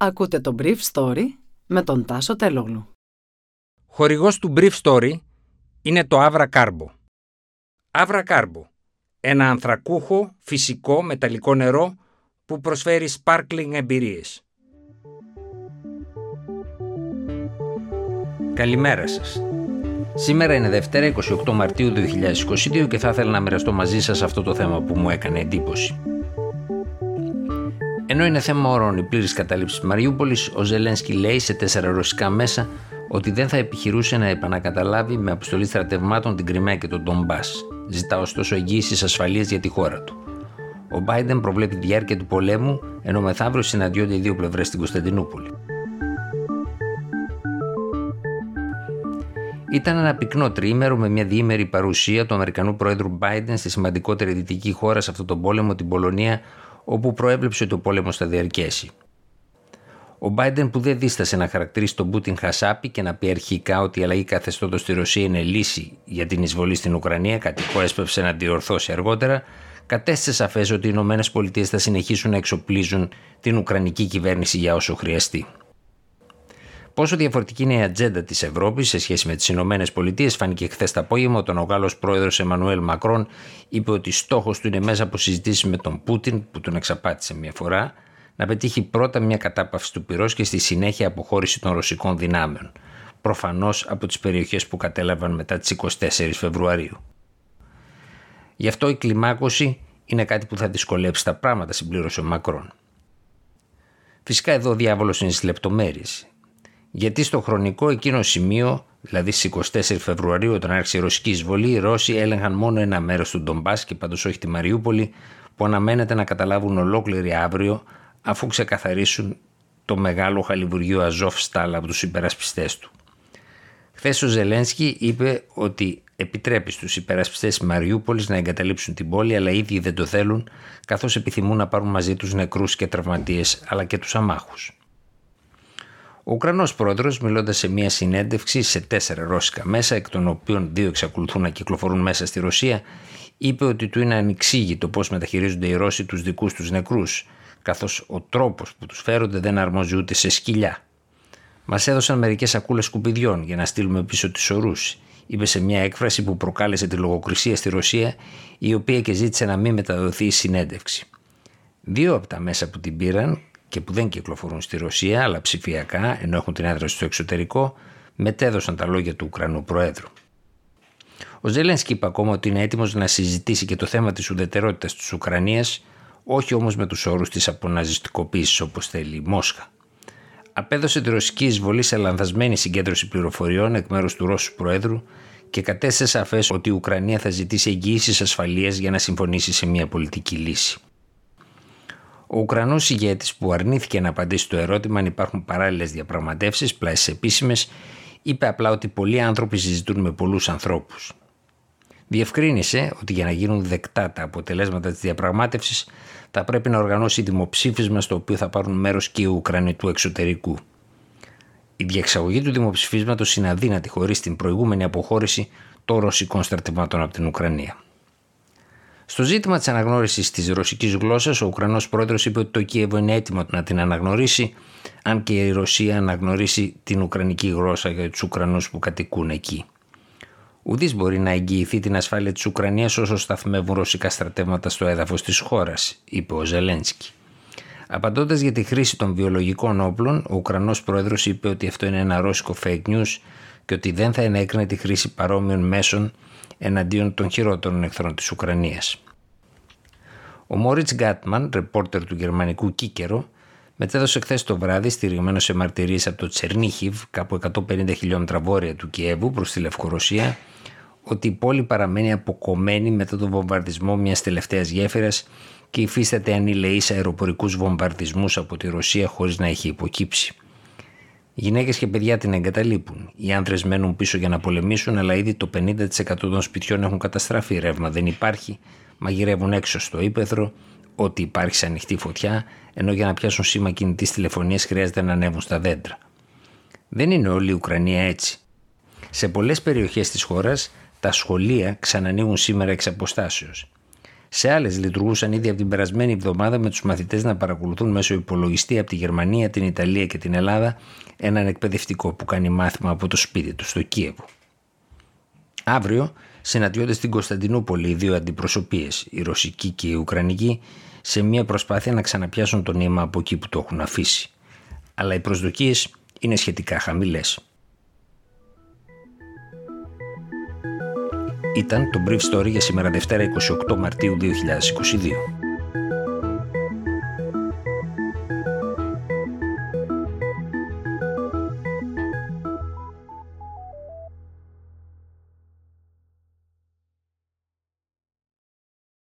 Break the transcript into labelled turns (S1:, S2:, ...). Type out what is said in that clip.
S1: Ακούτε το Brief Story με τον Τάσο Τελόγλου.
S2: Χορηγός του Brief Story είναι το Avra Carbo. Avra Carbo, ένα ανθρακούχο, φυσικό, μεταλλικό νερό που προσφέρει sparkling εμπειρίες. Καλημέρα σας. Σήμερα είναι Δευτέρα 28 Μαρτίου 2022 και θα ήθελα να μοιραστώ μαζί σας αυτό το θέμα που μου έκανε εντύπωση. Ενώ είναι θέμα όρων η πλήρης κατάληψης της Μαριούπολης, ο Ζελένσκι λέει σε τέσσερα ρωσικά μέσα ότι δεν θα επιχειρούσε να επανακαταλάβει με αποστολή στρατευμάτων την Κρυμαία και τον Ντομπά. Ζητά ωστόσο εγγύησης ασφαλείας για τη χώρα του. Ο Biden προβλέπει διάρκεια του πολέμου, ενώ μεθαύριο συναντιόνται οι δύο πλευρές στην Κωνσταντινούπολη. Ήταν ένα πυκνό τριήμερο με μια διήμερη παρουσία του Αμερικανού Πρόεδρου Biden στη σημαντικότερη δυτική χώρα σε αυτόν τον πόλεμο, την Πολωνία, όπου προέβλεψε ότι ο πόλεμος θα διαρκέσει. Ο Biden που δεν δίστασε να χαρακτηρίσει τον Πούτιν χασάπι και να πει αρχικά ότι η αλλαγή καθεστώτος στη Ρωσία είναι λύση για την εισβολή στην Ουκρανία, κάτι που έσπευσε να διορθώσει αργότερα, κατέστησε σαφές ότι οι Ηνωμένες Πολιτείες θα συνεχίσουν να εξοπλίζουν την Ουκρανική κυβέρνηση για όσο χρειαστεί. Πόσο διαφορετική είναι η ατζέντα της Ευρώπης σε σχέση με τις Ηνωμένες Πολιτείες φάνηκε χθες το απόγευμα όταν ο Γάλλος πρόεδρος Εμμανουέλ Μακρόν είπε ότι στόχος του είναι μέσα από συζητήσεις με τον Πούτιν, που τον εξαπάτησε μια φορά, να πετύχει πρώτα μια κατάπαυση του πυρός και στη συνέχεια αποχώρηση των ρωσικών δυνάμεων. Προφανώς από τις περιοχές που κατέλαβαν μετά τις 24 Φεβρουαρίου. Γι' αυτό η κλιμάκωση είναι κάτι που θα δυσκολέψει τα πράγματα, συμπλήρωσε ο Μακρόν. Φυσικά εδώ ο διάβολος είναι στις λεπτομέρειες. Γιατί στο χρονικό εκείνο σημείο, δηλαδή στις 24 Φεβρουαρίου, όταν άρχισε η ρωσική εισβολή, οι Ρώσοι έλεγχαν μόνο ένα μέρος του Ντομπάς και πάντως όχι τη Μαριούπολη, που αναμένεται να καταλάβουν ολόκληρη αύριο, αφού ξεκαθαρίσουν το μεγάλο χαλιβουργείο Αζόφ Στάλ από τους υπερασπιστές του. Χθες ο Ζελένσκι είπε ότι επιτρέπει στους υπερασπιστές Μαριούπολης να εγκαταλείψουν την πόλη αλλά οι ίδιοι δεν το θέλουν καθώς επιθυμούν να πάρουν μαζί τους νεκρούς και τραυματίες αλλά και τους αμάχους. Ο Ουκρανός πρόεδρος, μιλώντας σε μια συνέντευξη σε τέσσερα ρώσικα μέσα, εκ των οποίων δύο εξακολουθούν να κυκλοφορούν μέσα στη Ρωσία, είπε ότι του είναι ανεξήγητο πώς μεταχειρίζονται οι Ρώσοι τους δικούς τους νεκρούς, καθώς ο τρόπος που τους φέρονται δεν αρμόζει ούτε σε σκυλιά. Μας έδωσαν μερικές σακούλες σκουπιδιών για να στείλουμε πίσω του ορούς, είπε σε μια έκφραση που προκάλεσε τη λογοκρισία στη Ρωσία, η οποία και ζήτησε να μην μεταδοθεί η συνέντευξη. Δύο από τα μέσα που την πήραν και που δεν κυκλοφορούν στη Ρωσία αλλά ψηφιακά ενώ έχουν την έδρα στο εξωτερικό μετέδωσαν τα λόγια του Ουκρανού Προέδρου. Ο Ζελένσκι είπε ακόμα ότι είναι έτοιμος να συζητήσει και το θέμα της ουδετερότητας της Ουκρανίας, όχι όμως με τους όρους της αποναζιστικοποίησης όπως θέλει η Μόσχα. Απέδωσε τη ρωσική εισβολή σε λανθασμένη συγκέντρωση πληροφοριών εκ μέρους του Ρώσου Προέδρου και κατέστησε σαφές ότι η Ουκρανία θα ζητήσει εγγύηση ασφαλείας για να συμφωνήσει σε μια πολιτική λύση. Ο Ουκρανός ηγέτης που αρνήθηκε να απαντήσει το ερώτημα αν υπάρχουν παράλληλες διαπραγματεύσεις, πλάσει επίσημες, είπε απλά ότι πολλοί άνθρωποι συζητούν με πολλούς ανθρώπους. Διευκρίνησε ότι για να γίνουν δεκτά τα αποτελέσματα της διαπραγμάτευσης θα πρέπει να οργανώσει δημοψήφισμα στο οποίο θα πάρουν μέρος και οι Ουκρανοί του εξωτερικού. Η διεξαγωγή του δημοψηφίσματος είναι αδύνατη χωρίς την προηγούμενη αποχώρηση των ρωσικών στρατευμάτων από την Ουκρανία. Στο ζήτημα της αναγνώρισης της ρωσικής γλώσσας, ο Ουκρανός πρόεδρος είπε ότι το Κίεβο είναι έτοιμο να την αναγνωρίσει, αν και η Ρωσία αναγνωρίσει την Ουκρανική γλώσσα για τους Ουκρανούς που κατοικούν εκεί. Ουδής μπορεί να εγγυηθεί την ασφάλεια της Ουκρανίας όσο σταθμεύουν ρωσικά στρατεύματα στο έδαφος της χώρας, είπε ο Ζελένσκι. Απαντώντας για τη χρήση των βιολογικών όπλων, ο Ουκρανός πρόεδρος είπε ότι αυτό είναι ένα ρώσικο fake news και ότι δεν θα ενέκρινε τη χρήση παρόμοιων μέσων εναντίον των χειρότερων εχθρών της Ουκρανίας. Ο Μόριτς Γκάτμαν, ρεπόρτερ του γερμανικού Κίκερο, μετέδωσε χθες το βράδυ, στηριγμένο σε μαρτυρίες από το Τσερνίχιβ, κάπου 150 χιλιόμετρα βόρεια του Κιέβου προς τη Λευκορωσία, ότι η πόλη παραμένει αποκομμένη μετά τον βομβαρδισμό μιας τελευταίας γέφυρας και υφίσταται ανηλεείς αεροπορικούς βομβαρδισμούς από τη Ρωσία χωρίς να έχει υποκύψει. Οι γυναίκες και παιδιά την εγκαταλείπουν. Οι άνδρε μένουν πίσω για να πολεμήσουν, αλλά ήδη το 50% των σπιτιών έχουν καταστραφεί. Ρεύμα δεν υπάρχει. Μαγειρεύουν έξω στο ύπεθρο, ότι υπάρχει σε ανοιχτή φωτιά, ενώ για να πιάσουν σήμα κινητής τηλεφωνίας χρειάζεται να ανέβουν στα δέντρα. Δεν είναι όλη η Ουκρανία έτσι. Σε πολλές περιοχές της χώρας τα σχολεία ξανανοίγουν σήμερα εξ αποστάσεως. Σε άλλες λειτουργούσαν ήδη από την περασμένη εβδομάδα με τους μαθητές να παρακολουθούν μέσω υπολογιστή από τη Γερμανία, την Ιταλία και την Ελλάδα έναν εκπαιδευτικό που κάνει μάθημα από το σπίτι του στο Κίεβο. Αύριο συναντιόνται στην Κωνσταντινούπολη οι δύο αντιπροσωπείες, η ρωσική και η ουκρανική, σε μια προσπάθεια να ξαναπιάσουν το νήμα από εκεί που το έχουν αφήσει. Αλλά οι προσδοκίες είναι σχετικά χαμηλές. Ήταν το Brief Story για σήμερα Δευτέρα 28 Μαρτίου 2022.